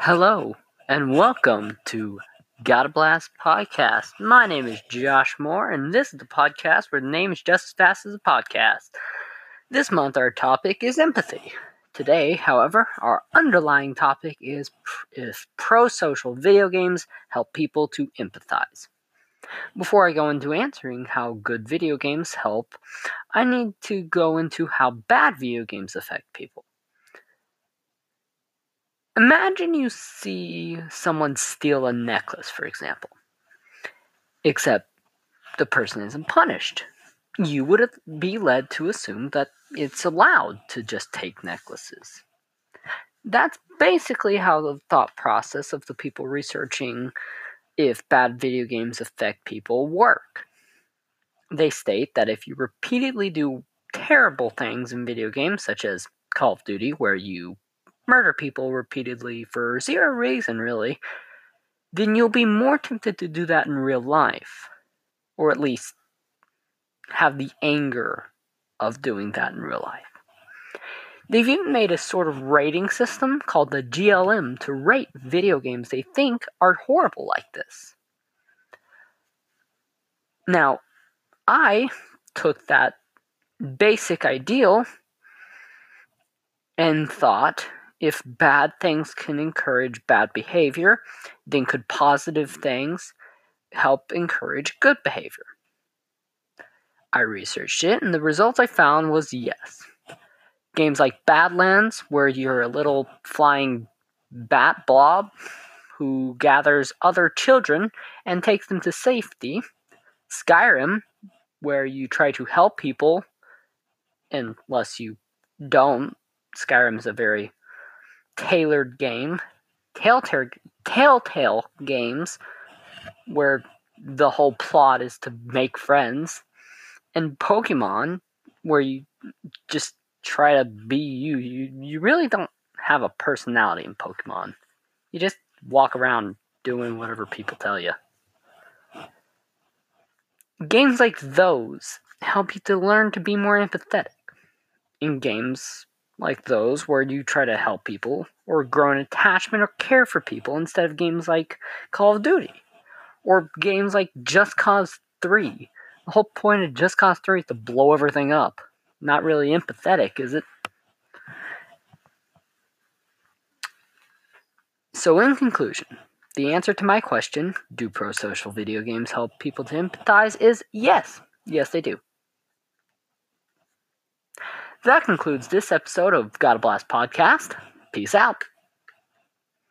Hello and welcome to Gotta Blast Podcast. My name is Josh Moore, and this is the podcast where the name is just as fast as the podcast. This month, our topic is empathy. Today, however, our underlying topic is if pro social video games help people to empathize. Before I go into answering how good video games help, I need to go into how bad video games affect people. Imagine you see someone steal a necklace, for example, except the person isn't punished. You would be led to assume that it's allowed to just take necklaces. That's basically how the thought process of the people researching if bad video games affect people work. They state that if you repeatedly do terrible things in video games, such as Call of Duty, where you murder people repeatedly for zero reason, really, then you'll be more tempted to do that in real life. Or at least have the anger of doing that in real life. They've even made a sort of rating system called the GLM to rate video games they think are horrible like this. Now, I took that basic ideal and thought if bad things can encourage bad behavior, then could positive things help encourage good behavior? I researched it, and the results I found was yes. Games like Badlands, where you're a little flying bat blob who gathers other children and takes them to safety. Skyrim, where you try to help people, unless you don't. Skyrim is a very tailored game, Telltale, Telltale games, where the whole plot is to make friends, and Pokemon, where you just try to be you. You you really don't have a personality in Pokemon. You just walk around doing whatever people tell you. Games like those help you to learn to be more empathetic. In games like those where you try to help people or grow an attachment or care for people instead of games like Call of Duty or games like Just Cause 3. The whole point of Just Cause 3 is to blow everything up. Not really empathetic, is it? So, in conclusion, the answer to my question, do pro social video games help people to empathize, is yes. Yes, they do. That concludes this episode of Gotta Blast Podcast. Peace out.